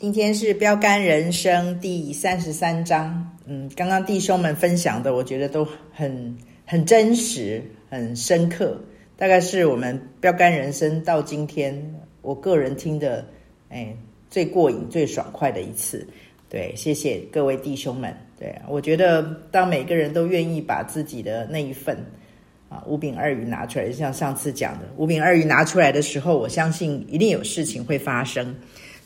今天是标杆人生第三十三章。嗯，刚刚弟兄们分享的，我觉得都很很真实、很深刻。大概是我们标杆人生到今天，我个人听的，哎，最过瘾、最爽快的一次。对，谢谢各位弟兄们。对，我觉得当每个人都愿意把自己的那一份啊五饼二鱼拿出来，就像上次讲的五饼二鱼拿出来的时候，我相信一定有事情会发生。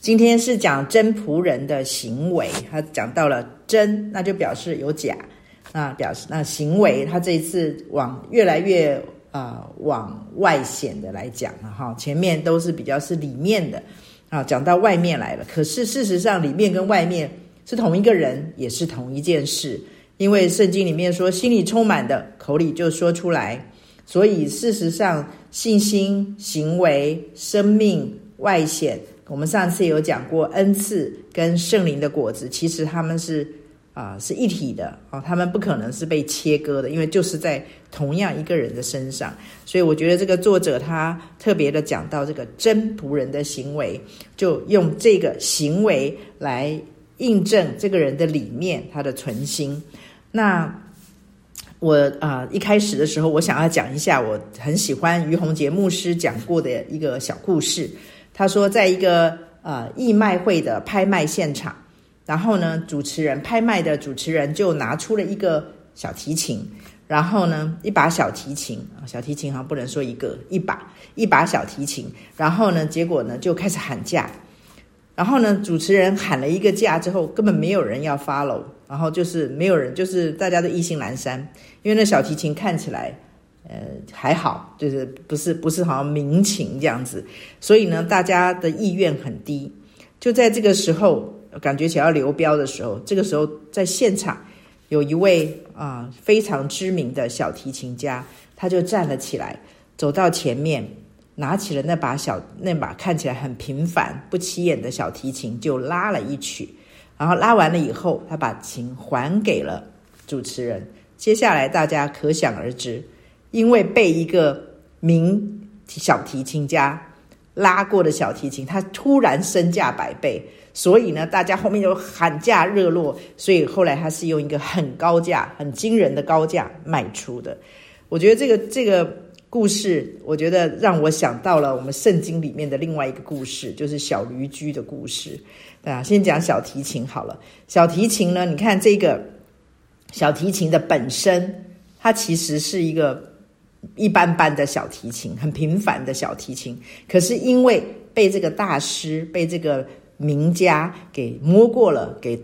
今天是讲真仆人的行为，他讲到了真，那就表示有假，那表示那行为，他这一次往越来越啊、往外显的来讲了哈，前面都是比较是里面的啊，讲到外面来了。可是事实上，里面跟外面是同一个人，也是同一件事，因为圣经里面说，心里充满的，口里就说出来。所以事实上，信心、行为、生命外显。我们上次有讲过恩赐跟圣灵的果子，其实他们是啊、是一体的啊、哦，他们不可能是被切割的，因为就是在同样一个人的身上。所以我觉得这个作者他特别的讲到这个真仆人的行为，就用这个行为来印证这个人的里面他的存心。那我啊、一开始的时候，我想要讲一下我很喜欢于宏杰牧师讲过的一个小故事。他说，在一个呃义卖会的拍卖现场，然后呢，主持人拍卖的主持人就拿出了一个小提琴，然后呢，一把小提琴，小提琴好像不能说一个，一把一把小提琴，然后呢，结果呢就开始喊价，然后呢，主持人喊了一个价之后，根本没有人要 follow，然后就是没有人，就是大家都意兴阑珊，因为那小提琴看起来。呃，还好，就是不是不是好像民情这样子，所以呢，大家的意愿很低。就在这个时候，感觉想要流标的时候，这个时候在现场有一位啊、非常知名的小提琴家，他就站了起来，走到前面，拿起了那把小那把看起来很平凡不起眼的小提琴，就拉了一曲，然后拉完了以后，他把琴还给了主持人。接下来大家可想而知。因为被一个名小提琴家拉过的小提琴，他突然身价百倍，所以呢，大家后面就喊价热络，所以后来他是用一个很高价、很惊人的高价卖出的。我觉得这个这个故事，我觉得让我想到了我们圣经里面的另外一个故事，就是小驴驹的故事。啊，先讲小提琴好了。小提琴呢，你看这个小提琴的本身，它其实是一个。一般般的小提琴，很平凡的小提琴，可是因为被这个大师、被这个名家给摸过了，给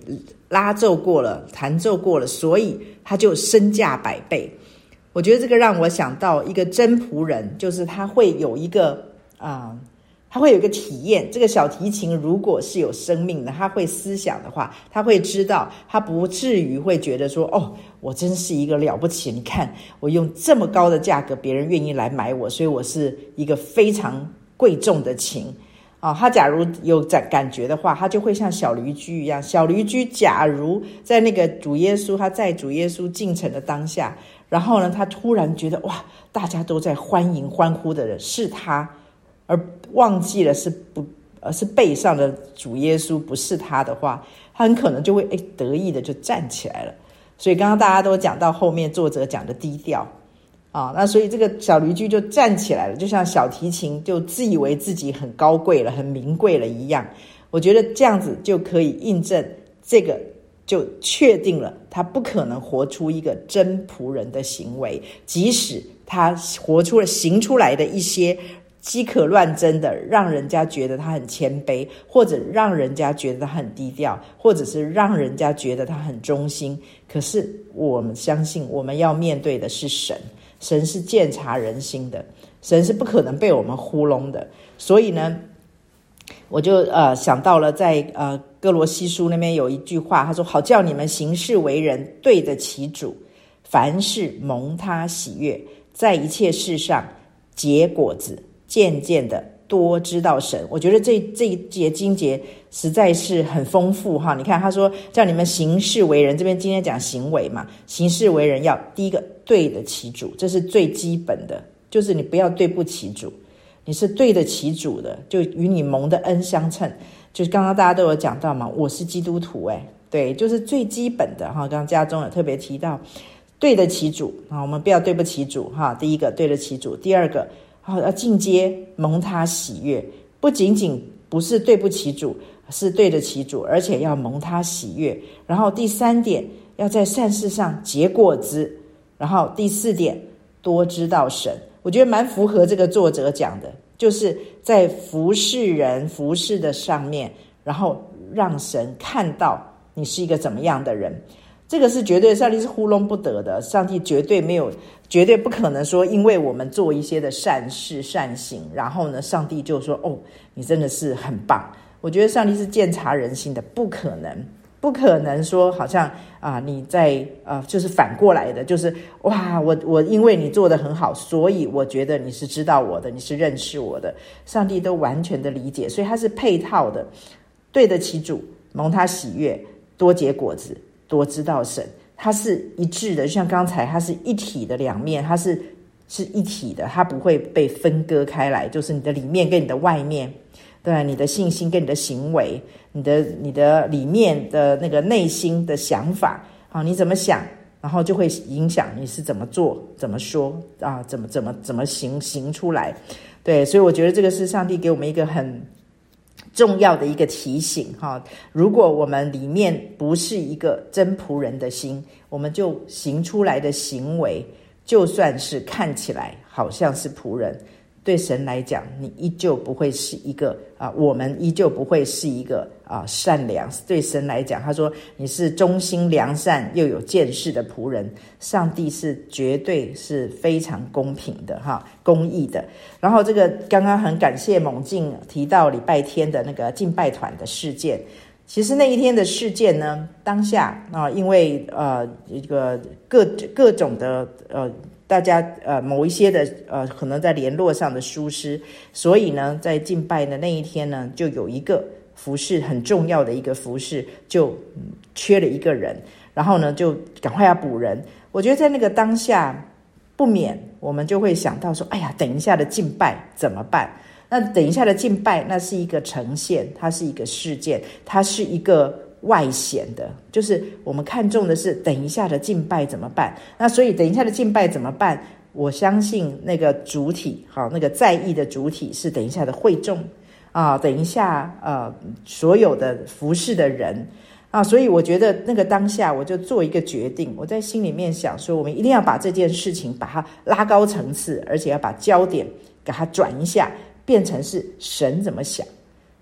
拉奏过了，弹奏过了，所以他就身价百倍。我觉得这个让我想到一个真仆人，就是他会有一个啊。他会有一个体验，这个小提琴如果是有生命的，他会思想的话，他会知道，他不至于会觉得说，哦，我真是一个了不起，你看我用这么高的价格，别人愿意来买我，所以我是一个非常贵重的琴啊。他假如有感感觉的话，他就会像小驴驹一样，小驴驹假如在那个主耶稣，他在主耶稣进城的当下，然后呢，他突然觉得哇，大家都在欢迎欢呼的人是他。而忘记了是不，而是背上的主耶稣不是他的话，他很可能就会诶得意的就站起来了。所以刚刚大家都讲到后面，作者讲的低调啊，那所以这个小驴驹就站起来了，就像小提琴就自以为自己很高贵了、很名贵了一样。我觉得这样子就可以印证这个，就确定了他不可能活出一个真仆人的行为，即使他活出了行出来的一些。饥渴乱争的，让人家觉得他很谦卑，或者让人家觉得他很低调，或者是让人家觉得他很忠心。可是我们相信，我们要面对的是神，神是鉴察人心的，神是不可能被我们糊弄的。所以呢，我就呃想到了在呃哥罗西书那边有一句话，他说：“好叫你们行事为人对得起主，凡事蒙他喜悦，在一切事上结果子。”渐渐的多知道神，我觉得这这一节经节实在是很丰富哈。你看他说叫你们行事为人，这边今天讲行为嘛，行事为人要第一个对得起主，这是最基本的，就是你不要对不起主，你是对得起主的，就与你蒙的恩相称。就是刚刚大家都有讲到嘛，我是基督徒，诶，对，就是最基本的哈。刚刚家中有特别提到，对得起主啊，我们不要对不起主哈。第一个对得起主，第二个要进阶蒙他喜悦，不仅仅不是对不起主，是对得起主，而且要蒙他喜悦。然后第三点，要在善事上结果子。然后第四点，多知道神。我觉得蛮符合这个作者讲的。就是在服侍人、服侍的上面，然后让神看到你是一个怎么样的人，这个是绝对，上帝是糊弄不得的。上帝绝对没有，绝对不可能说，因为我们做一些的善事、善行，然后呢，上帝就说：“哦，你真的是很棒。”我觉得上帝是鉴察人心的，不可能。不可能说好像啊，你在啊，就是反过来的，就是哇，我我因为你做得很好，所以我觉得你是知道我的，你是认识我的，上帝都完全的理解，所以他是配套的，对得起主，蒙他喜悦，多结果子，多知道神，它是一致的，就像刚才它是一体的两面，它是是一体的，它不会被分割开来，就是你的里面跟你的外面。对，你的信心跟你的行为，你的你的里面的那个内心的想法啊，你怎么想，然后就会影响你是怎么做、怎么说啊，怎么怎么怎么行行出来。对，所以我觉得这个是上帝给我们一个很重要的一个提醒哈。如果我们里面不是一个真仆人的心，我们就行出来的行为，就算是看起来好像是仆人。对神来讲，你依旧不会是一个啊，我们依旧不会是一个啊善良。对神来讲，他说你是忠心良善又有见识的仆人，上帝是绝对是非常公平的哈，公义的。然后这个刚刚很感谢猛进提到礼拜天的那个敬拜团的事件，其实那一天的事件呢，当下啊，因为呃一个各各种的呃。大家呃，某一些的呃，可能在联络上的疏失，所以呢，在敬拜的那一天呢，就有一个服侍很重要的一个服侍，就缺了一个人，然后呢，就赶快要补人。我觉得在那个当下，不免我们就会想到说，哎呀，等一下的敬拜怎么办？那等一下的敬拜，那是一个呈现，它是一个事件，它是一个。外显的，就是我们看重的是等一下的敬拜怎么办？那所以等一下的敬拜怎么办？我相信那个主体，好，那个在意的主体是等一下的会众啊，等一下呃，所有的服侍的人啊，所以我觉得那个当下我就做一个决定，我在心里面想说，我们一定要把这件事情把它拉高层次，而且要把焦点给它转一下，变成是神怎么想。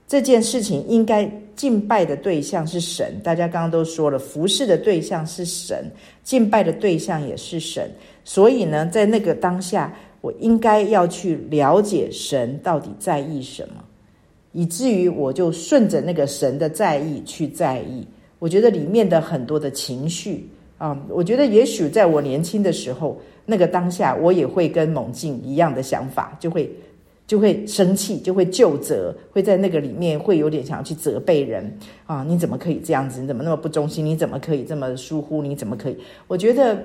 这件事情应该敬拜的对象是神，大家刚刚都说了，服侍的对象是神，敬拜的对象也是神，所以呢，在那个当下，我应该要去了解神到底在意什么，以至于我就顺着那个神的在意去在意。我觉得里面的很多的情绪啊，我觉得也许在我年轻的时候，那个当下，我也会跟猛进一样的想法，就会。就会生气，就会就责，会在那个里面会有点想要去责备人啊！你怎么可以这样子？你怎么那么不忠心？你怎么可以这么疏忽？你怎么可以？我觉得，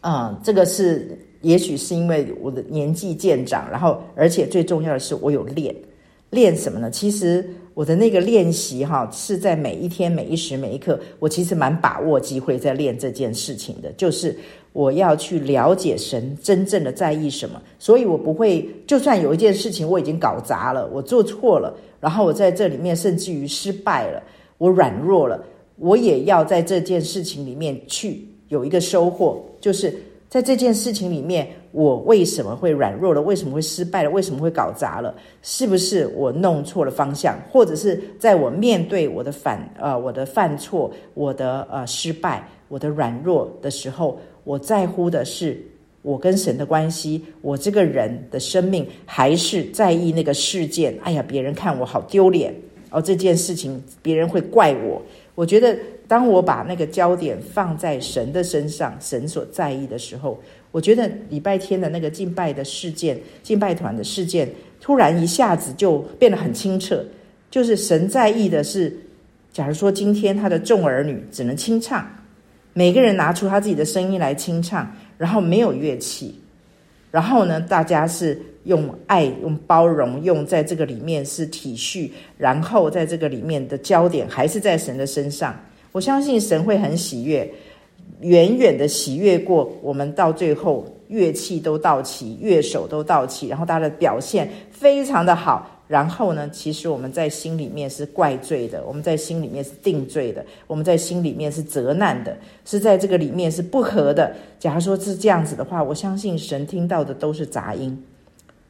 啊，这个是也许是因为我的年纪渐长，然后而且最重要的是我有练，练什么呢？其实我的那个练习哈，是在每一天每一时每一刻，我其实蛮把握机会在练这件事情的，就是。我要去了解神真正的在意什么，所以我不会，就算有一件事情我已经搞砸了，我做错了，然后我在这里面甚至于失败了，我软弱了，我也要在这件事情里面去有一个收获，就是在这件事情里面，我为什么会软弱了？为什么会失败了？为什么会搞砸了？是不是我弄错了方向？或者是在我面对我的反呃我的犯错、我的呃失败、我的软弱的时候？我在乎的是我跟神的关系，我这个人的生命，还是在意那个事件？哎呀，别人看我好丢脸哦！这件事情别人会怪我。我觉得，当我把那个焦点放在神的身上，神所在意的时候，我觉得礼拜天的那个敬拜的事件，敬拜团的事件，突然一下子就变得很清澈。就是神在意的是，假如说今天他的众儿女只能清唱。每个人拿出他自己的声音来清唱，然后没有乐器，然后呢，大家是用爱、用包容、用在这个里面是体恤，然后在这个里面的焦点还是在神的身上。我相信神会很喜悦，远远的喜悦过我们到最后乐器都到齐，乐手都到齐，然后大家的表现非常的好。然后呢，其实我们在心里面是怪罪的，我们在心里面是定罪的，我们在心里面是责难的，是在这个里面是不合的。假如说是这样子的话，我相信神听到的都是杂音，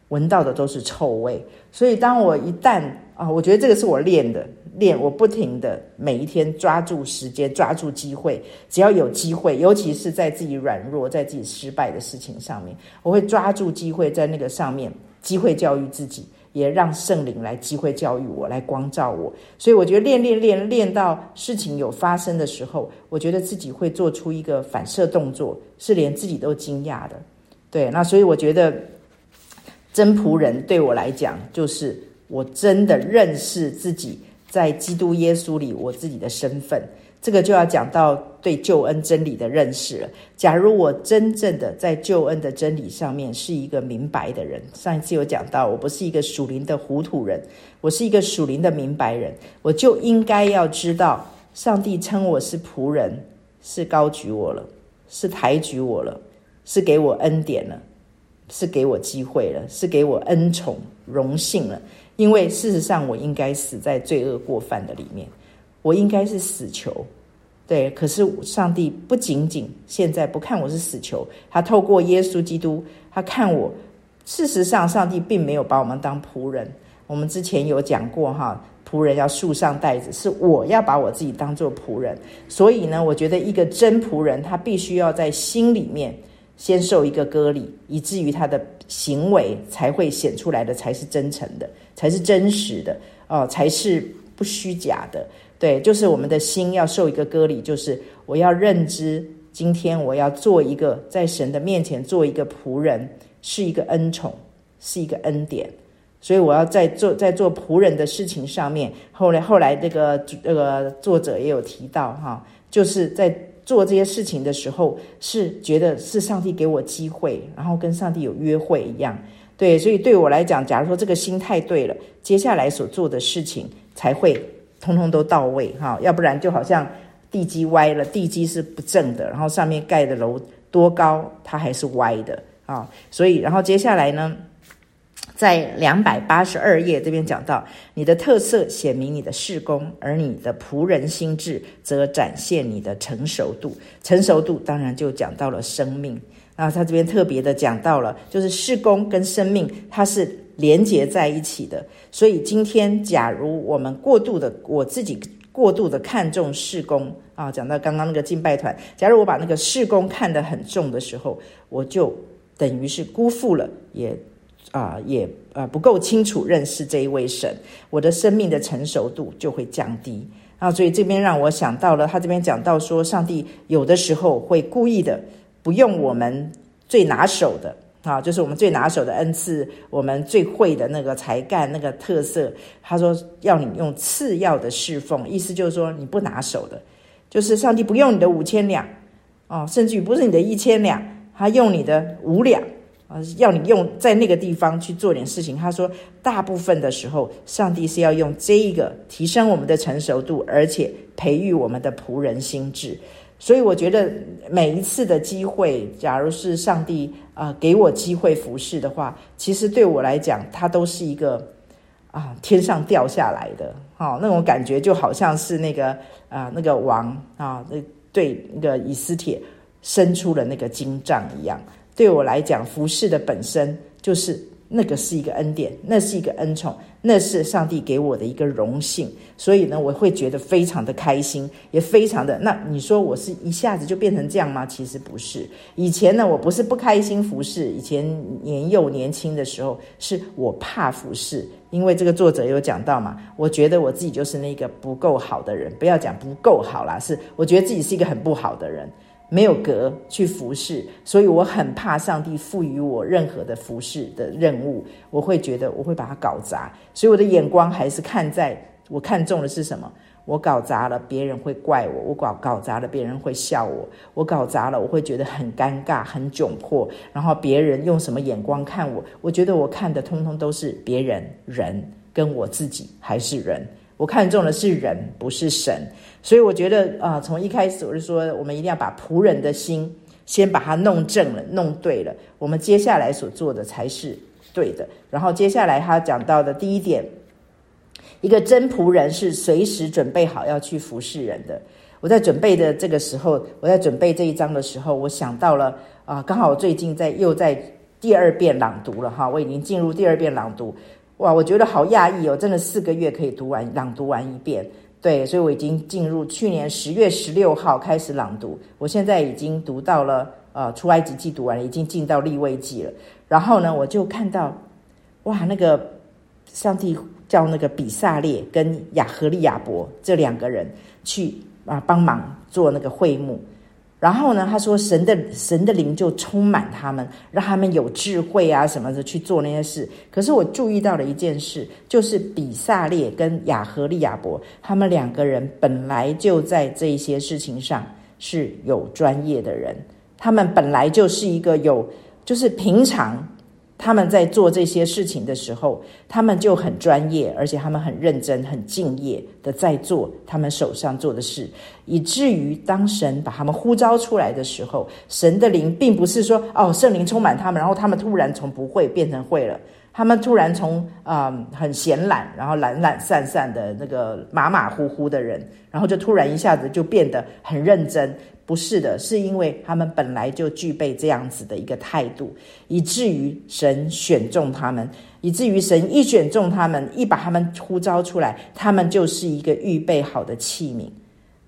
闻到的都是臭味。所以当我一旦啊，我觉得这个是我练的，练我不停的每一天抓住时间，抓住机会，只要有机会，尤其是在自己软弱、在自己失败的事情上面，我会抓住机会，在那个上面机会教育自己。也让圣灵来机会教育我，来光照我。所以我觉得练练练练到事情有发生的时候，我觉得自己会做出一个反射动作，是连自己都惊讶的。对，那所以我觉得真仆人对我来讲，就是我真的认识自己在基督耶稣里我自己的身份。这个就要讲到对救恩真理的认识了。假如我真正的在救恩的真理上面是一个明白的人，上一次有讲到，我不是一个属灵的糊涂人，我是一个属灵的明白人，我就应该要知道，上帝称我是仆人，是高举我了，是抬举我了，是给我恩典了，是给我机会了，是给我恩宠荣幸了。因为事实上，我应该死在罪恶过犯的里面。我应该是死囚，对。可是上帝不仅仅现在不看我是死囚，他透过耶稣基督，他看我。事实上，上帝并没有把我们当仆人。我们之前有讲过哈，仆人要束上带子，是我要把我自己当做仆人。所以呢，我觉得一个真仆人，他必须要在心里面先受一个割礼，以至于他的行为才会显出来的，才是真诚的，才是真实的哦，才是不虚假的。对，就是我们的心要受一个割礼，就是我要认知，今天我要做一个在神的面前做一个仆人，是一个恩宠，是一个恩典，所以我要在做在做仆人的事情上面。后来后来这个这个作者也有提到哈，就是在做这些事情的时候，是觉得是上帝给我机会，然后跟上帝有约会一样。对，所以对我来讲，假如说这个心态对了，接下来所做的事情才会。通通都到位哈，要不然就好像地基歪了，地基是不正的，然后上面盖的楼多高，它还是歪的啊。所以，然后接下来呢，在两百八十二页这边讲到，你的特色显明你的事工，而你的仆人心智则展现你的成熟度。成熟度当然就讲到了生命啊，他这边特别的讲到了，就是事工跟生命它是。连接在一起的，所以今天，假如我们过度的，我自己过度的看重事工啊，讲到刚刚那个敬拜团，假如我把那个事工看得很重的时候，我就等于是辜负了，也啊也啊不够清楚认识这一位神，我的生命的成熟度就会降低啊。所以这边让我想到了，他这边讲到说，上帝有的时候会故意的不用我们最拿手的。啊，就是我们最拿手的恩赐，我们最会的那个才干、那个特色。他说要你用次要的侍奉，意思就是说你不拿手的，就是上帝不用你的五千两，哦，甚至于不是你的一千两，他用你的五两啊，要你用在那个地方去做点事情。他说大部分的时候，上帝是要用这一个提升我们的成熟度，而且培育我们的仆人心智。所以我觉得每一次的机会，假如是上帝啊、给我机会服侍的话，其实对我来讲，它都是一个啊天上掉下来的，哈、哦，那种感觉就好像是那个啊那个王啊那对那个以斯帖伸出了那个金杖一样。对我来讲，服侍的本身就是。那个是一个恩典，那是一个恩宠，那是上帝给我的一个荣幸，所以呢，我会觉得非常的开心，也非常的。那你说我是一下子就变成这样吗？其实不是。以前呢，我不是不开心服侍，以前年幼年轻的时候，是我怕服侍，因为这个作者有讲到嘛，我觉得我自己就是那个不够好的人，不要讲不够好啦，是我觉得自己是一个很不好的人。没有格去服侍，所以我很怕上帝赋予我任何的服侍的任务，我会觉得我会把它搞砸，所以我的眼光还是看在我看中的是什么？我搞砸了，别人会怪我；我搞搞砸了，别人会笑我；我搞砸了，我会觉得很尴尬、很窘迫。然后别人用什么眼光看我？我觉得我看的通通都是别人，人跟我自己还是人。我看中的是人，不是神。所以我觉得啊、从一开始我就说，我们一定要把仆人的心先把它弄正了、弄对了，我们接下来所做的才是对的。然后接下来他讲到的第一点。一个真仆人是随时准备好要去服侍人的。我在准备的这个时候，我在准备这一章的时候，我想到了啊，刚好我最近在又在第二遍朗读了哈，我已经进入第二遍朗读，哇，我觉得好讶异哦，真的四个月可以读完朗读完一遍，对，所以我已经进入去年十月十六号开始朗读，我现在已经读到了呃出埃及记读完了，已经进到利未记了，然后呢，我就看到哇，那个上帝。叫那个比撒列跟亚何利亚伯这两个人去啊帮忙做那个会幕，然后呢，他说神的神的灵就充满他们，让他们有智慧啊什么的去做那些事。可是我注意到了一件事，就是比撒列跟雅和利亚伯他们两个人本来就在这些事情上是有专业的人，他们本来就是一个有就是平常。他们在做这些事情的时候，他们就很专业，而且他们很认真、很敬业的在做他们手上做的事，以至于当神把他们呼召出来的时候，神的灵并不是说哦，圣灵充满他们，然后他们突然从不会变成会了，他们突然从啊、很闲懒，然后懒懒散散的那个马马虎虎的人，然后就突然一下子就变得很认真。不是的，是因为他们本来就具备这样子的一个态度，以至于神选中他们，以至于神一选中他们，一把他们呼召出来，他们就是一个预备好的器皿，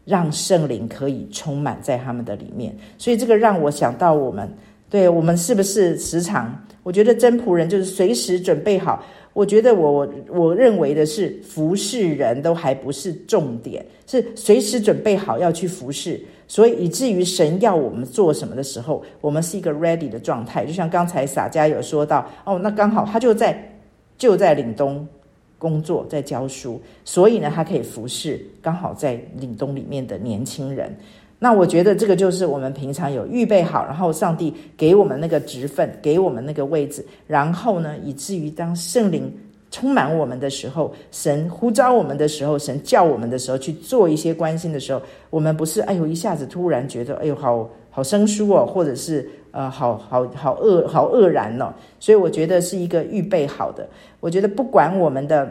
让圣灵可以充满在他们的里面。所以这个让我想到我们，对我们是不是时常？我觉得真仆人就是随时准备好。我觉得我我认为的是服侍人都还不是重点，是随时准备好要去服侍。所以以至于神要我们做什么的时候，我们是一个 ready 的状态。就像刚才撒迦有说到，哦，那刚好他就在就在岭东工作，在教书，所以呢，他可以服侍刚好在岭东里面的年轻人。那我觉得这个就是我们平常有预备好，然后上帝给我们那个职分，给我们那个位置，然后呢，以至于当圣灵。充满我们的时候，神呼召我们的时候，神叫我们的时候，去做一些关心的时候，我们不是哎呦一下子突然觉得哎呦好好生疏哦，或者是呃好好好愕好愕然哦。所以我觉得是一个预备好的。我觉得不管我们的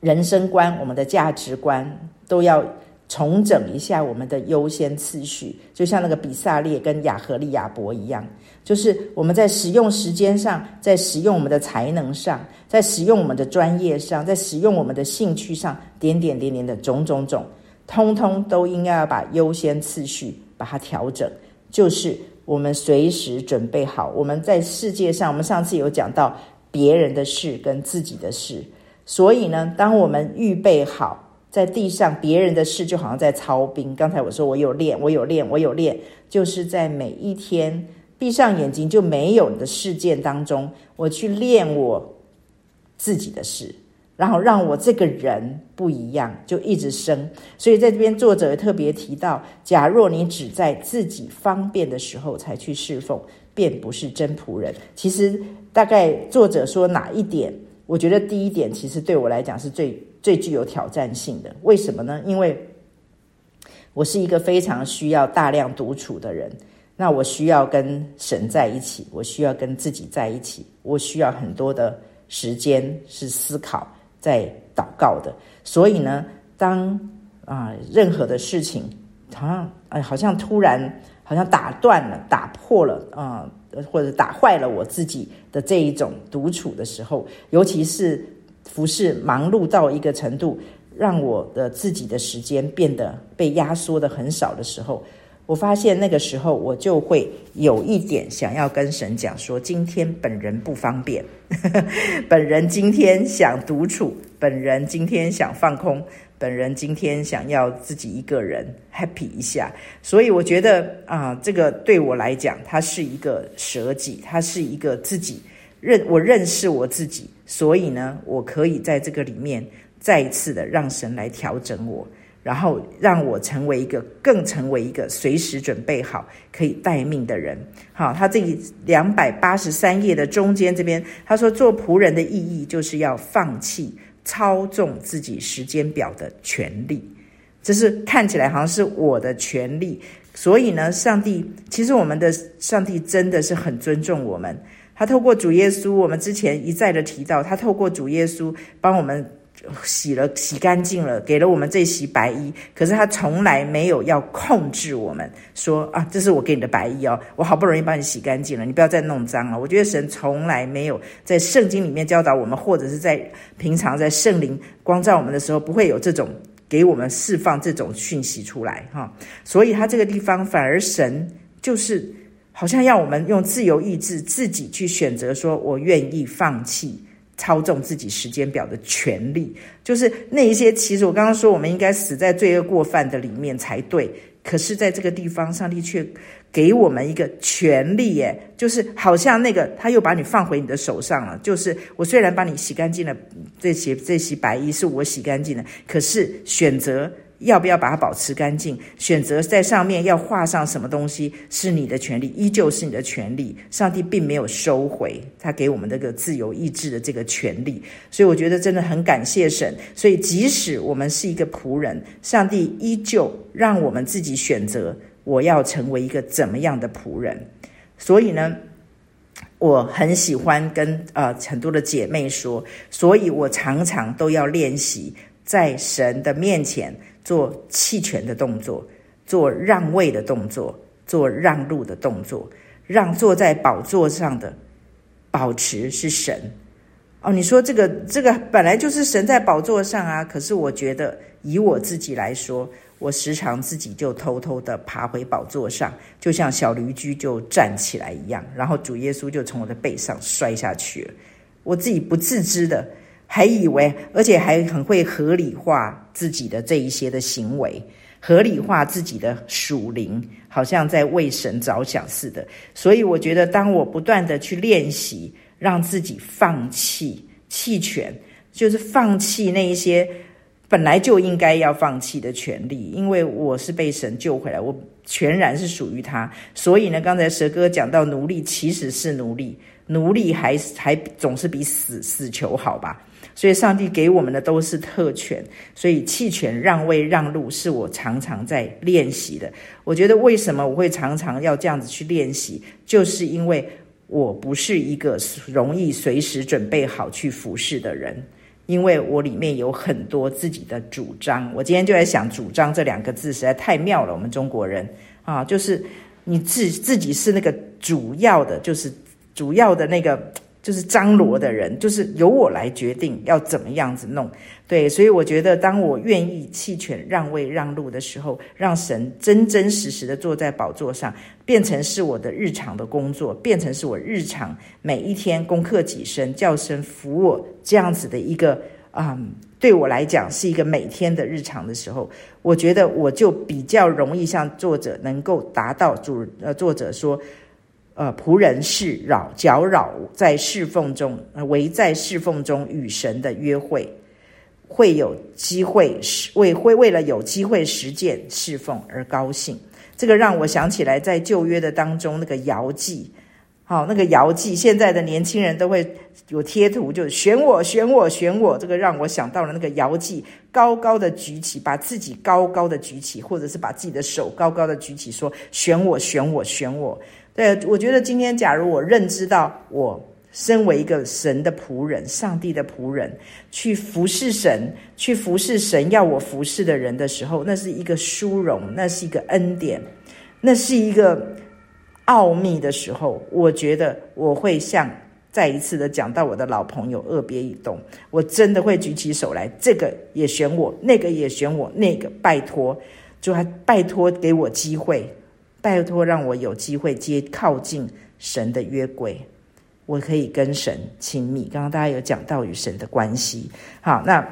人生观、我们的价值观，都要。重整一下我们的优先次序，就像那个比撒列跟亚和利亚伯一样，就是我们在使用时间上，在使用我们的才能上，在使用我们的专业上，在使用我们的兴趣上，点点点点的种种种，通通都应该要把优先次序把它调整，就是我们随时准备好。我们在世界上，我们上次有讲到别人的事跟自己的事，所以呢，当我们预备好。在地上，别人的事就好像在操兵。刚才我说我有练，我有练，我有练，就是在每一天闭上眼睛就没有你的事件当中，我去练我自己的事，然后让我这个人不一样，就一直升。所以在这边作者特别提到，假若你只在自己方便的时候才去侍奉，便不是真仆人。其实大概作者说哪一点？我觉得第一点其实对我来讲是最。最具有挑战性的，为什么呢？因为我是一个非常需要大量独处的人，那我需要跟神在一起，我需要跟自己在一起，我需要很多的时间是思考、在祷告的。所以呢，当啊、任何的事情好像哎好像突然好像打断了、打破了啊、或者打坏了我自己的这一种独处的时候，尤其是。服侍忙碌到一个程度，让我的自己的时间变得被压缩得很少的时候，我发现那个时候我就会有一点想要跟神讲说：今天本人不方便，本人今天想独处，本人今天想放空，本人今天想要自己一个人 happy 一下。所以我觉得啊，这个对我来讲，它是一个舍己，它是一个自己认我认识我自己。所以呢，我可以在这个里面再一次的让神来调整我。然后让我成为一个，更成为一个随时准备好可以待命的人。好，他这两百八十三页的中间这边，他说做仆人的意义就是要放弃操纵自己时间表的权利。这是看起来好像是我的权利，所以呢，上帝其实我们的上帝真的是很尊重我们。他透过主耶稣，我们之前一再的提到，他透过主耶稣帮我们。洗了，洗干净了，给了我们这袭白衣。可是他从来没有要控制我们，说啊，这是我给你的白衣哦，我好不容易帮你洗干净了，你不要再弄脏了。我觉得神从来没有在圣经里面教导我们，或者是在平常在圣灵光照我们的时候，不会有这种给我们释放这种讯息出来哈。所以他这个地方反而神就是好像要我们用自由意志自己去选择，说我愿意放弃。操纵自己时间表的权利，就是那一些。其实我刚刚说，我们应该死在罪恶过犯的里面才对。可是，在这个地方，上帝却给我们一个权利，耶，就是好像那个他又把你放回你的手上了。就是我虽然把你洗干净了，这些这些白衣是我洗干净的，可是选择。要不要把它保持干净？选择在上面要画上什么东西是你的权利，依旧是你的权利。上帝并没有收回他给我们这个自由意志的这个权利，所以我觉得真的很感谢神。所以即使我们是一个仆人，上帝依旧让我们自己选择我要成为一个怎么样的仆人。所以呢，我很喜欢跟呃很多的姐妹说，所以我常常都要练习在神的面前。做弃权的动作，做让位的动作，做让路的动作，让坐在宝座上的保持是神。哦，你说这个这个本来就是神在宝座上啊，可是我觉得以我自己来说，我时常自己就偷偷的爬回宝座上，就像小驴驹就站起来一样，然后主耶稣就从我的背上摔下去了，我自己不自知的。还以为，而且还很会合理化自己的这一些的行为，合理化自己的属灵，好像在为神着想似的。所以我觉得，当我不断的去练习，让自己放弃弃权，就是放弃那一些本来就应该要放弃的权利，因为我是被神救回来，我全然是属于他。所以呢，刚才蛇哥讲到奴隶其实是奴隶，奴隶还还总是比死死囚好吧。所以，上帝给我们的都是特权，所以弃权、让位、让路是我常常在练习的。我觉得为什么我会常常要这样子去练习，就是因为我不是一个容易随时准备好去服侍的人，因为我里面有很多自己的主张。我今天就在想“主张”这两个字实在太妙了。我们中国人啊，就是你自自己是那个主要的，就是主要的那个。就是张罗的人，就是由我来决定要怎么样子弄，对，所以我觉得，当我愿意弃权、让位、让路的时候，让神真真实实的坐在宝座上，变成是我的日常的工作，变成是我日常每一天功课己身、叫声服我这样子的一个、嗯，对我来讲是一个每天的日常的时候，我觉得我就比较容易像作者能够达到主呃作者说。呃，仆人是扰搅扰在侍奉中，呃，唯在侍奉中与神的约会，会有机会为会为了有机会实践侍奉而高兴。这个让我想起来，在旧约的当中那个摇祭，好，那个摇祭，现在的年轻人都会有贴图，就是选我，选我，选我。这个让我想到了那个摇祭，高高的举起，把自己高高的举起，或者是把自己的手高高的举起，说选我，选我，选我。对，我觉得今天，假如我认知到我身为一个神的仆人、上帝的仆人，去服侍神，去服侍神要我服侍的人的时候，那是一个殊荣，那是一个恩典，那是一个奥秘的时候，我觉得我会像再一次的讲到我的老朋友二别一东，我真的会举起手来，这个也选我，那个也选我，那个拜托，就还拜托给我机会。拜托，让我有机会接靠近神的约柜，我可以跟神亲密。刚刚大家有讲到与神的关系，好，那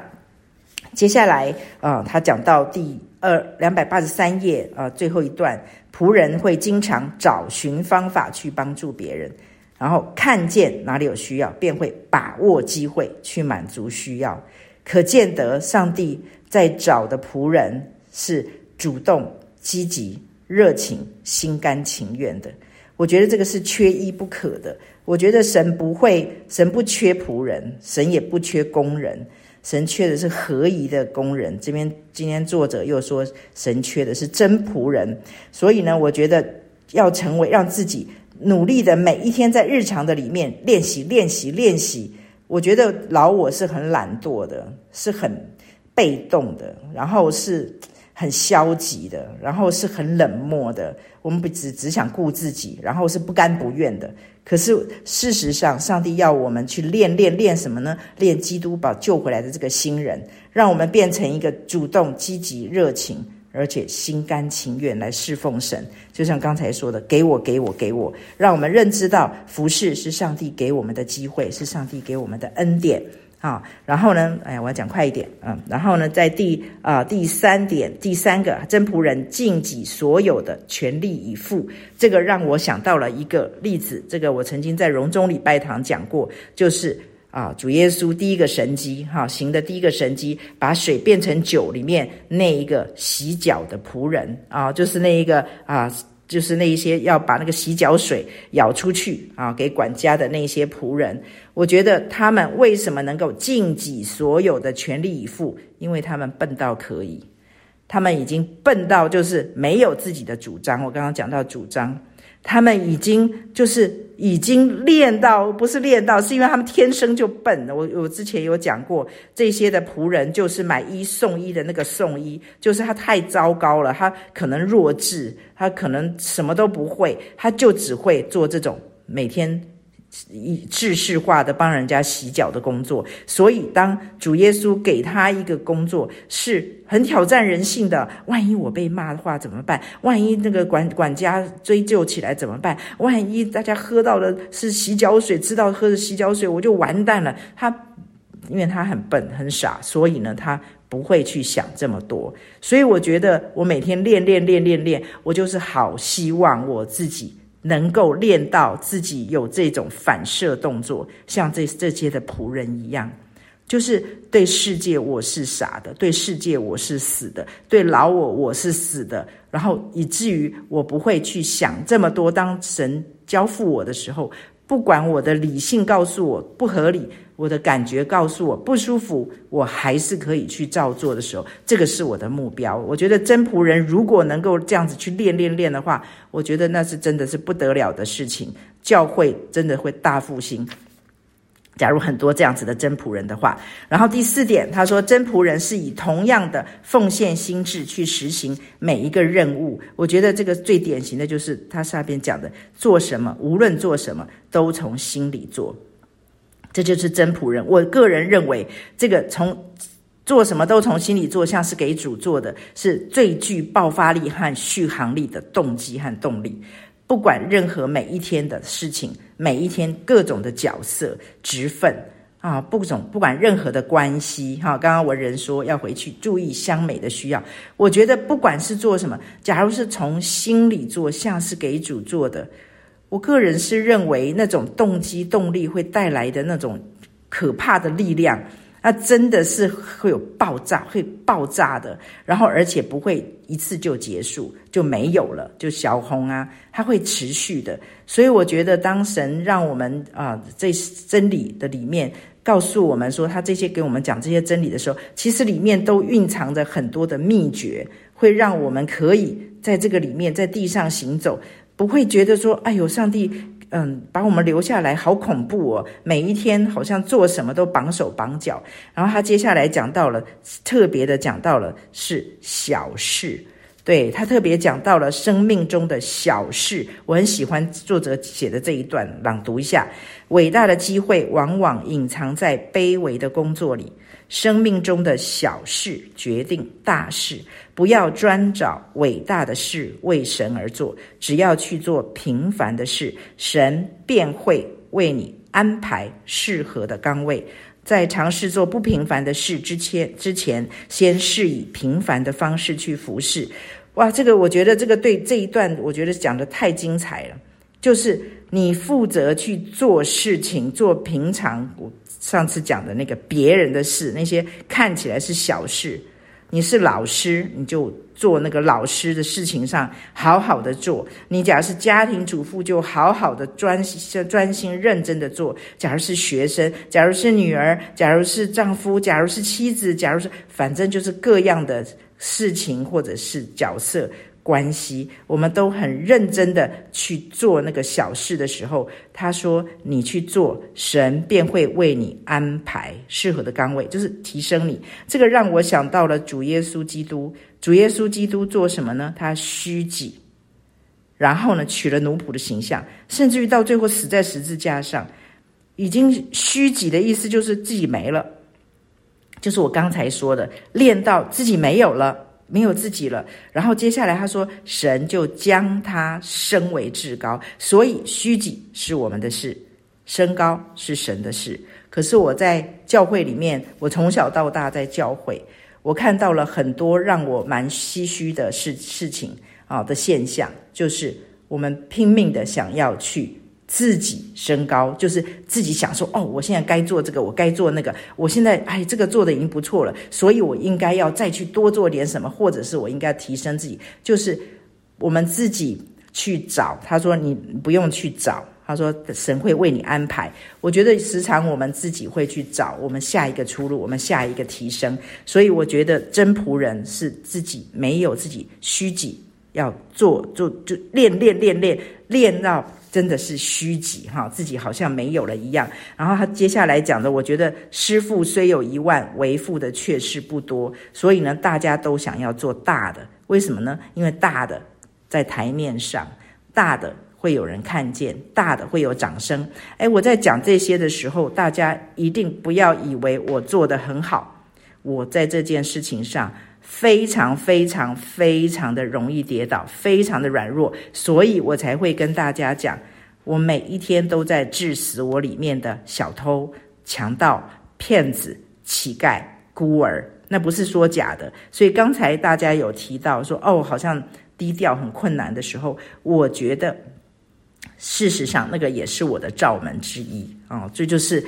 接下来啊、呃，他讲到第二两百八十三页啊、呃，最后一段，仆人会经常找寻方法去帮助别人，然后看见哪里有需要，便会把握机会去满足需要。可见得上帝在找的仆人是主动、积极、热情、心甘情愿的。我觉得这个是缺一不可的。我觉得神不会，神不缺仆人，神也不缺工人，神缺的是合宜的工人。这边今天作者又说，神缺的是真仆人。所以呢，我觉得要成为让自己努力的每一天，在日常的里面练习、练习、练习。我觉得老我是很懒惰的，是很被动的，然后是很消极的，然后是很冷漠的。我们不只只想顾自己，然后是不甘不愿的。可是事实上，上帝要我们去练练练什么呢？练基督把救回来的这个新人，让我们变成一个主动、积极、热情，而且心甘情愿来侍奉神。就像刚才说的，给我，给我，给我，让我们认知到服事是上帝给我们的机会，是上帝给我们的恩典。啊，然后呢，哎，我要讲快一点啊。然后呢，在第啊第三点，第三个真仆人尽己所有的全力以赴，这个让我想到了一个例子。这个我曾经在荣中礼拜堂讲过，就是啊，主耶稣第一个神迹，哈、行的第一个神迹，把水变成酒里面那一个洗脚的仆人啊，就是那一个啊。就是那一些要把那个洗脚水舀出去啊，给管家的那些仆人，我觉得他们为什么能够尽己所有的全力以赴？因为他们笨到可以，他们已经笨到就是没有自己的主张。我刚刚讲到主张。他们已经就是已经练到，不是练到，是因为他们天生就笨。我我之前有讲过，这些的仆人就是买一送一的那个送一，就是他太糟糕了，他可能弱智，他可能什么都不会，他就只会做这种每天。以制式化的帮人家洗脚的工作，所以当主耶稣给他一个工作是很挑战人性的，万一我被骂的话怎么办？万一那个管管家追究起来怎么办？万一大家喝到的是洗脚水，知道喝的洗脚水，我就完蛋了。他因为他很笨很傻，所以呢，他不会去想这么多。所以我觉得我每天练练练练练，我就是好希望我自己。能够练到自己有这种反射动作，像这这些的仆人一样，就是对世界我是傻的，对世界我是死的，对老我我是死的，然后以至于我不会去想这么多。当神交付我的时候，不管我的理性告诉我不合理。我的感觉告诉我不舒服，我还是可以去照做的时候，这个是我的目标。我觉得真仆人如果能够这样子去练练练的话，我觉得那是真的是不得了的事情，教会真的会大复兴。假如很多这样子的真仆人的话，然后第四点，他说真仆人是以同样的奉献心智去实行每一个任务。我觉得这个最典型的就是他下边讲的，做什么，无论做什么，都从心里做。这就是真仆人。我个人认为，这个从做什么都从心里做，像是给主做的，是最具爆发力和续航力的动机和动力。不管任何每一天的事情，每一天各种的角色、职分啊，不总不管任何的关系哈。刚刚文人说要回去注意香美的需要，我觉得不管是做什么，假如是从心里做，像是给主做的。我个人是认为，那种动机动力会带来的那种可怕的力量，那真的是会有爆炸，会爆炸的。然后，而且不会一次就结束，就没有了，就消轰啊，它会持续的。所以，我觉得当神让我们啊，这真理的里面告诉我们说，他这些给我们讲这些真理的时候，其实里面都蕴藏着很多的秘诀，会让我们可以在这个里面在地上行走。不会觉得说，哎呦，上帝，嗯，把我们留下来，好恐怖哦！每一天好像做什么都绑手绑脚。然后他接下来讲到了，特别的讲到了是小事，对，他特别讲到了生命中的小事。我很喜欢作者写的这一段，朗读一下：伟大的机会往往隐藏在卑微的工作里。生命中的小事决定大事，不要专找伟大的事为神而做，只要去做平凡的事，神便会为你安排适合的岗位。在尝试做不平凡的事之前，之前先试以平凡的方式去服侍。哇，这个我觉得这个对这一段，我觉得讲得太精彩了。就是你负责去做事情，做平常。上次讲的那个别人的事，那些看起来是小事。你是老师，你就做那个老师的事情上好好的做。你假如是家庭主妇，就好好的专心、专心认真的做。假如是学生，假如是女儿，假如是丈夫，假如是妻子，假如是反正就是各样的事情或者是角色。关系，我们都很认真的去做那个小事的时候，他说：“你去做，神便会为你安排适合的岗位，就是提升你。”这个让我想到了主耶稣基督。主耶稣基督做什么呢？他虚己，然后呢，取了奴仆的形象，甚至于到最后死在十字架上，已经虚己的意思就是自己没了，就是我刚才说的，练到自己没有了。没有自己了，然后接下来他说，神就将他升为至高，所以虚己是我们的事，升高是神的事。可是我在教会里面，我从小到大在教会，我看到了很多让我蛮唏嘘的事事情啊的现象，就是我们拼命的想要去。自己升高，就是自己想说哦，我现在该做这个，我该做那个。我现在哎，这个做的已经不错了，所以我应该要再去多做点什么，或者是我应该提升自己。就是我们自己去找。他说你不用去找，他说神会为你安排。我觉得时常我们自己会去找我们下一个出路，我们下一个提升。所以我觉得真仆人是自己没有自己虚己，要做做就练练练练练到。真的是虚己哈，自己好像没有了一样。然后他接下来讲的，我觉得师傅虽有一万，为父的却是不多。所以呢，大家都想要做大的，为什么呢？因为大的在台面上，大的会有人看见，大的会有掌声。哎，我在讲这些的时候，大家一定不要以为我做得很好，我在这件事情上。非常非常非常的容易跌倒，非常的软弱，所以我才会跟大家讲，我每一天都在致死我里面的小偷、强盗、骗子、乞丐、孤儿，那不是说假的。所以刚才大家有提到说，哦，好像低调很困难的时候，我觉得事实上那个也是我的罩门之一啊，这就是。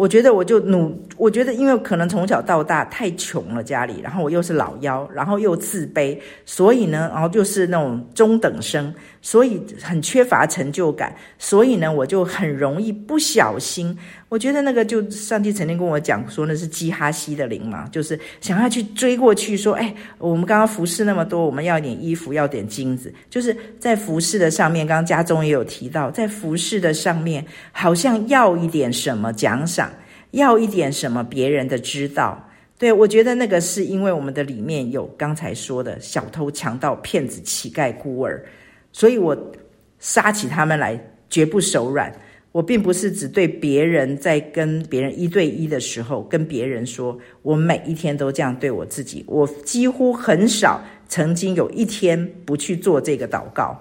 我觉得我就努，我觉得因为可能从小到大太穷了，家里，然后我又是老幺，然后又自卑，所以呢，然后就是那种中等生，所以很缺乏成就感，所以呢，我就很容易不小心。我觉得那个就上帝曾经跟我讲说，那是基哈西的灵嘛，就是想要去追过去说，哎，我们刚刚服侍那么多，我们要点衣服，要点金子，就是在服侍的上面，刚刚家中也有提到，在服侍的上面，好像要一点什么奖赏，要一点什么别人的知道。对，我觉得那个是因为我们的里面有刚才说的小偷、强盗、骗子、乞丐、孤儿，所以我杀起他们来绝不手软。我并不是只对别人在跟别人一对一的时候跟别人说，我每一天都这样对我自己。我几乎很少曾经有一天不去做这个祷告，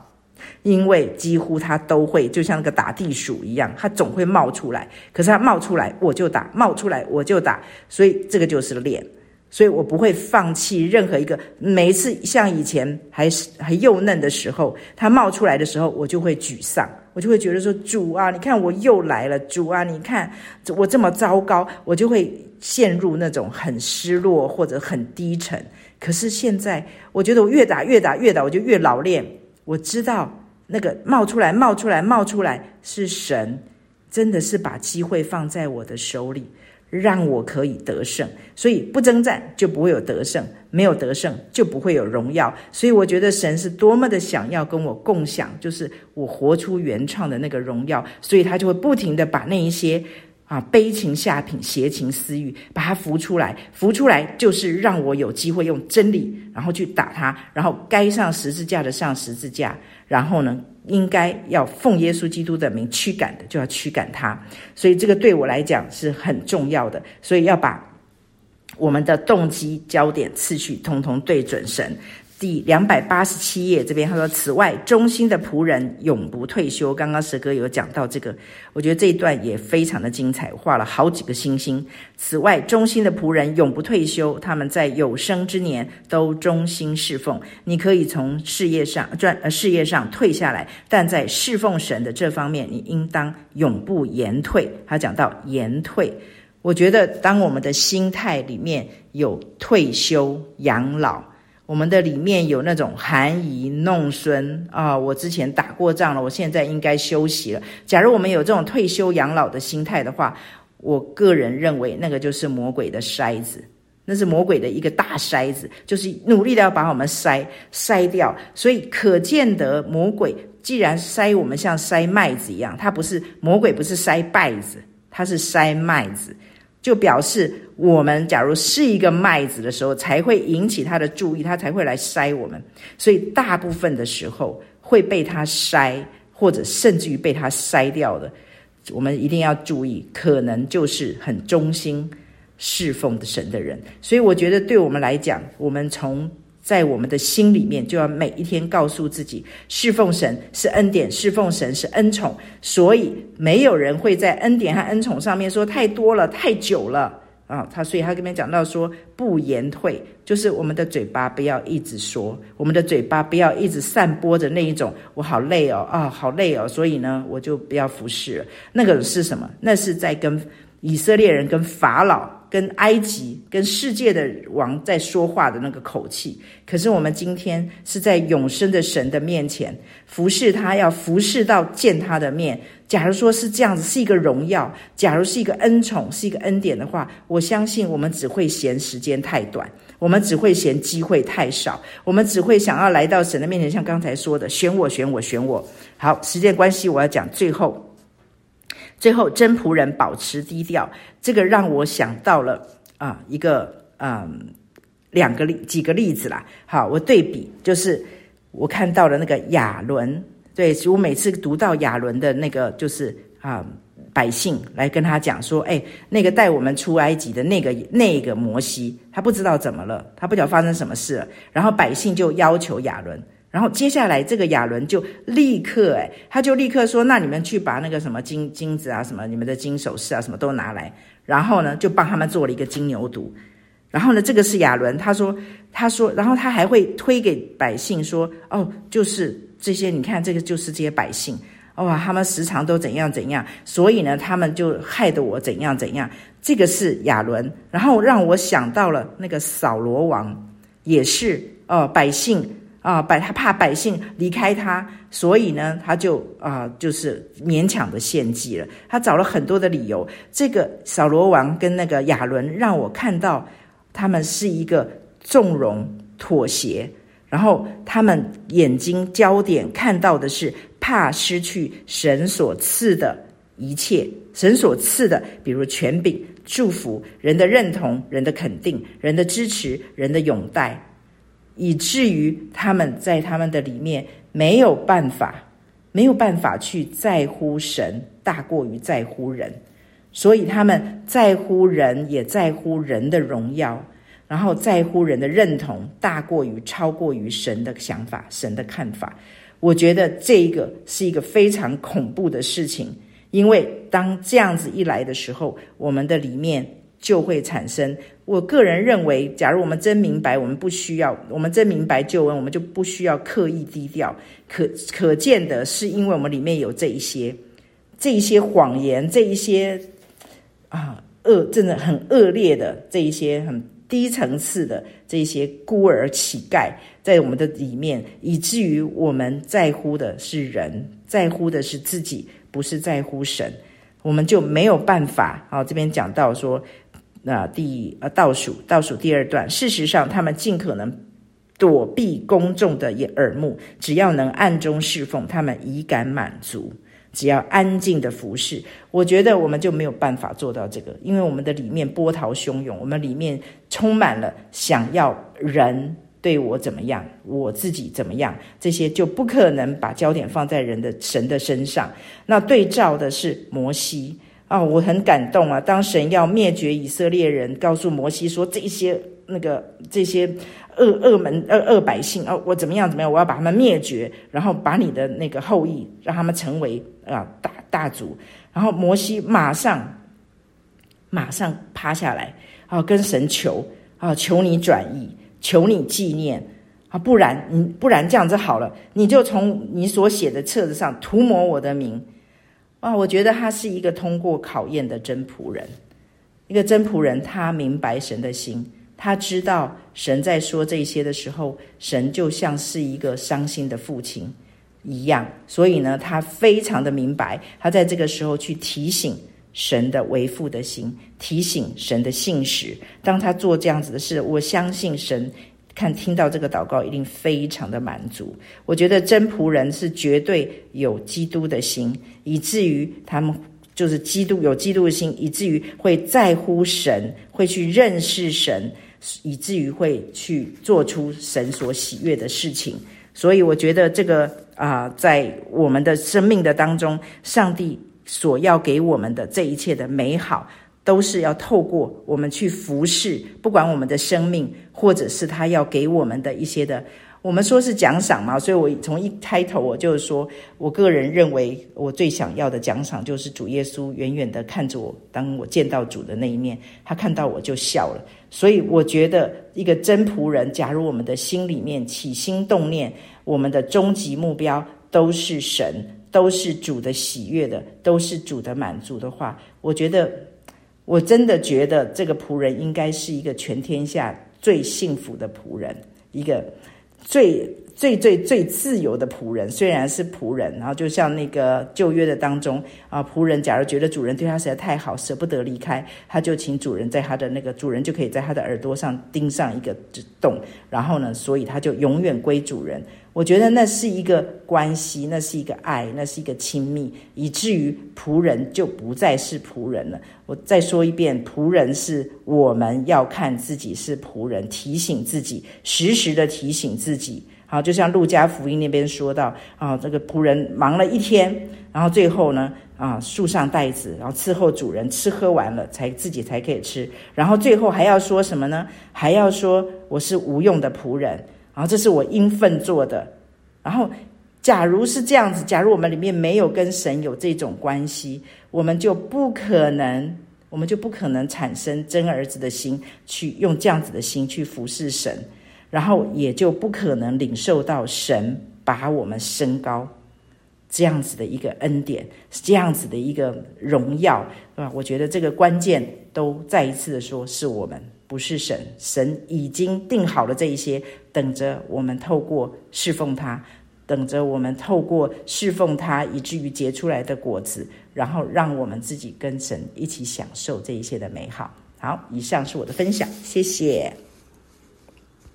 因为几乎他都会就像个打地鼠一样，他总会冒出来。可是他冒出来我就打，冒出来我就打，所以这个就是练。所以我不会放弃任何一个。每一次像以前还是还幼嫩的时候，它冒出来的时候，我就会沮丧。我就会觉得说，主啊，你看我又来了，主啊，你看我这么糟糕，我就会陷入那种很失落或者很低沉。可是现在，我觉得我越打越打越打，我就越老练。我知道那个冒出来、冒出来、冒出来是神，真的是把机会放在我的手里。让我可以得胜，所以不征战就不会有得胜，没有得胜就不会有荣耀。所以我觉得神是多么的想要跟我共享，就是我活出原创的那个荣耀。所以他就会不停的把那一些啊悲情下品、邪情私欲，把它浮出来，浮出来就是让我有机会用真理，然后去打他，然后该上十字架的上十字架，然后呢，应该要奉耶稣基督的名驱赶的，就要驱赶他。所以这个对我来讲是很重要的。所以要把我们的动机、焦点、次序，通通对准神。第两百八十七页这边他说：“此外，忠心的仆人永不退休。”刚刚蛇哥有讲到这个，我觉得这一段也非常的精彩，画了好几个星星。此外，忠心的仆人永不退休，他们在有生之年都忠心侍奉。你可以从事业上赚呃事业上退下来，但在侍奉神的这方面，你应当永不言退。他讲到言退。我觉得，当我们的心态里面有退休养老，我们的里面有那种含饴弄孙啊，我之前打过仗了，我现在应该休息了。假如我们有这种退休养老的心态的话，我个人认为那个就是魔鬼的筛子，那是魔鬼的一个大筛子，就是努力的要把我们筛筛掉。所以可见得魔鬼既然筛我们像筛麦子一样，它不是魔鬼，不是筛稗子，它是筛麦子。就表示我们假如是一个麦子的时候，才会引起他的注意，他才会来筛我们。所以大部分的时候会被他筛，或者甚至于被他筛掉的，我们一定要注意，可能就是很忠心侍奉的神的人。所以我觉得对我们来讲，我们从在我们的心里面，就要每一天告诉自己，侍奉神是恩典，侍奉神是恩宠，所以没有人会在恩典和恩宠上面说太多了、太久了啊。他所以他这边讲到说不言退，就是我们的嘴巴不要一直说，我们的嘴巴不要一直散播着那一种我好累哦啊，好累哦，所以呢我就不要服侍了。那个是什么？那是在跟以色列人跟法老。跟埃及、跟世界的王在说话的那个口气，可是我们今天是在永生的神的面前服侍他，要服侍到见他的面。假如说是这样子，是一个荣耀；假如是一个恩宠，是一个恩典的话，我相信我们只会嫌时间太短，我们只会嫌机会太少，我们只会想要来到神的面前，像刚才说的，选我，选我，选我。好，时间关系，我要讲最后。最后，真仆人保持低调，这个让我想到了啊，一个嗯，两个例几个例子啦。好，我对比，就是我看到了那个亚伦，对，我每次读到亚伦的那个，就是啊，百姓来跟他讲说，哎，那个带我们出埃及的那个那个摩西，他不知道怎么了，他不知道发生什么事了，然后百姓就要求亚伦。然后接下来，这个亚伦就立刻，哎，他就立刻说：“那你们去把那个什么金金子啊，什么你们的金首饰啊，什么都拿来。”然后呢，就帮他们做了一个金牛犊。然后呢，这个是亚伦，他说：“他说，然后他还会推给百姓说：‘哦，就是这些，你看这个就是这些百姓，哇，他们时常都怎样怎样，所以呢，他们就害得我怎样怎样。’这个是亚伦，然后让我想到了那个扫罗王，也是哦，百姓。”啊，百他怕百姓离开他，所以呢，他就啊，就是勉强的献祭了。他找了很多的理由。这个扫罗王跟那个亚伦，让我看到他们是一个纵容妥协，然后他们眼睛焦点看到的是怕失去神所赐的一切，神所赐的，比如权柄、祝福、人的认同、人的肯定、人的支持、人的拥戴。以至于他们在他们的里面没有办法，没有办法去在乎神大过于在乎人，所以他们在乎人也在乎人的荣耀，然后在乎人的认同大过于超过于神的想法、神的看法。我觉得这一个是一个非常恐怖的事情，因为当这样子一来的时候，我们的里面就会产生。我个人认为，假如我们真明白，我们不需要；我们真明白救恩，我们就不需要刻意低调。可可见的是，因为我们里面有这一些、这一些谎言，这一些啊恶，真的很恶劣的这一些很低层次的这一些孤儿乞丐，在我们的里面，以至于我们在乎的是人，在乎的是自己，不是在乎神，我们就没有办法。好，这边讲到说。那第呃倒数倒数第二段，事实上，他们尽可能躲避公众的耳目，只要能暗中侍奉，他们已感满足。只要安静的服侍，我觉得我们就没有办法做到这个，因为我们的里面波涛汹涌，我们里面充满了想要人对我怎么样，我自己怎么样，这些就不可能把焦点放在人的神的身上。那对照的是摩西。啊、我很感动啊！当神要灭绝以色列人，告诉摩西说：“这些那个这些恶恶门恶恶百姓啊、哦，我怎么样怎么样？我要把他们灭绝，然后把你的那个后裔让他们成为啊大大族。”然后摩西马上马上趴下来啊，跟神求啊，求你转意，求你纪念啊，不然你不然这样子好了，你就从你所写的册子上涂抹我的名。啊，我觉得他是一个通过考验的真仆人，一个真仆人，他明白神的心，他知道神在说这些的时候，神就像是一个伤心的父亲一样，所以呢，他非常的明白，他在这个时候去提醒神的为父的心，提醒神的信实。当他做这样子的事，我相信神。看，听到这个祷告，一定非常的满足。我觉得真仆人是绝对有基督的心，以至于他们就是基督有基督的心，以至于会在乎神，会去认识神，以至于会去做出神所喜悦的事情。所以，我觉得这个啊、在我们的生命的当中，上帝所要给我们的这一切的美好。都是要透过我们去服侍，不管我们的生命，或者是他要给我们的一些的，我们说是奖赏嘛。所以我从一开头我就说，我个人认为我最想要的奖赏就是主耶稣远远的看着我，当我见到主的那一面，他看到我就笑了。所以我觉得一个真仆人，假如我们的心里面起心动念，我们的终极目标都是神，都是主的喜悦的，都是主的满足的话，我觉得。我真的觉得这个仆人应该是一个全天下最幸福的仆人，一个最最最最自由的仆人。虽然是仆人，然后就像那个旧约的当中啊，仆人假如觉得主人对他实在太好，舍不得离开，他就请主人在他的那个主人就可以在他的耳朵上钉上一个洞，然后呢，所以他就永远归主人。我觉得那是一个关系，那是一个爱，那是一个亲密，以至于仆人就不再是仆人了。我再说一遍，仆人是我们要看自己是仆人，提醒自己，时时的提醒自己。好，就像路加福音那边说到啊，这个仆人忙了一天，然后最后呢啊，束上带子，然后伺候主人吃喝完了，才自己才可以吃，然后最后还要说什么呢？还要说我是无用的仆人。然后这是我应分做的。然后，假如是这样子，假如我们里面没有跟神有这种关系，我们就不可能，我们就不可能产生真儿子的心，去用这样子的心去服侍神，然后也就不可能领受到神把我们升高这样子的一个恩典，这样子的一个荣耀，对吧？我觉得这个关键都再一次的说，是我们。不是神，神已经定好了这一些，等着我们透过侍奉他，等着我们透过侍奉他，以至于结出来的果子，然后让我们自己跟神一起享受这一些的美好。好，以上是我的分享，谢谢。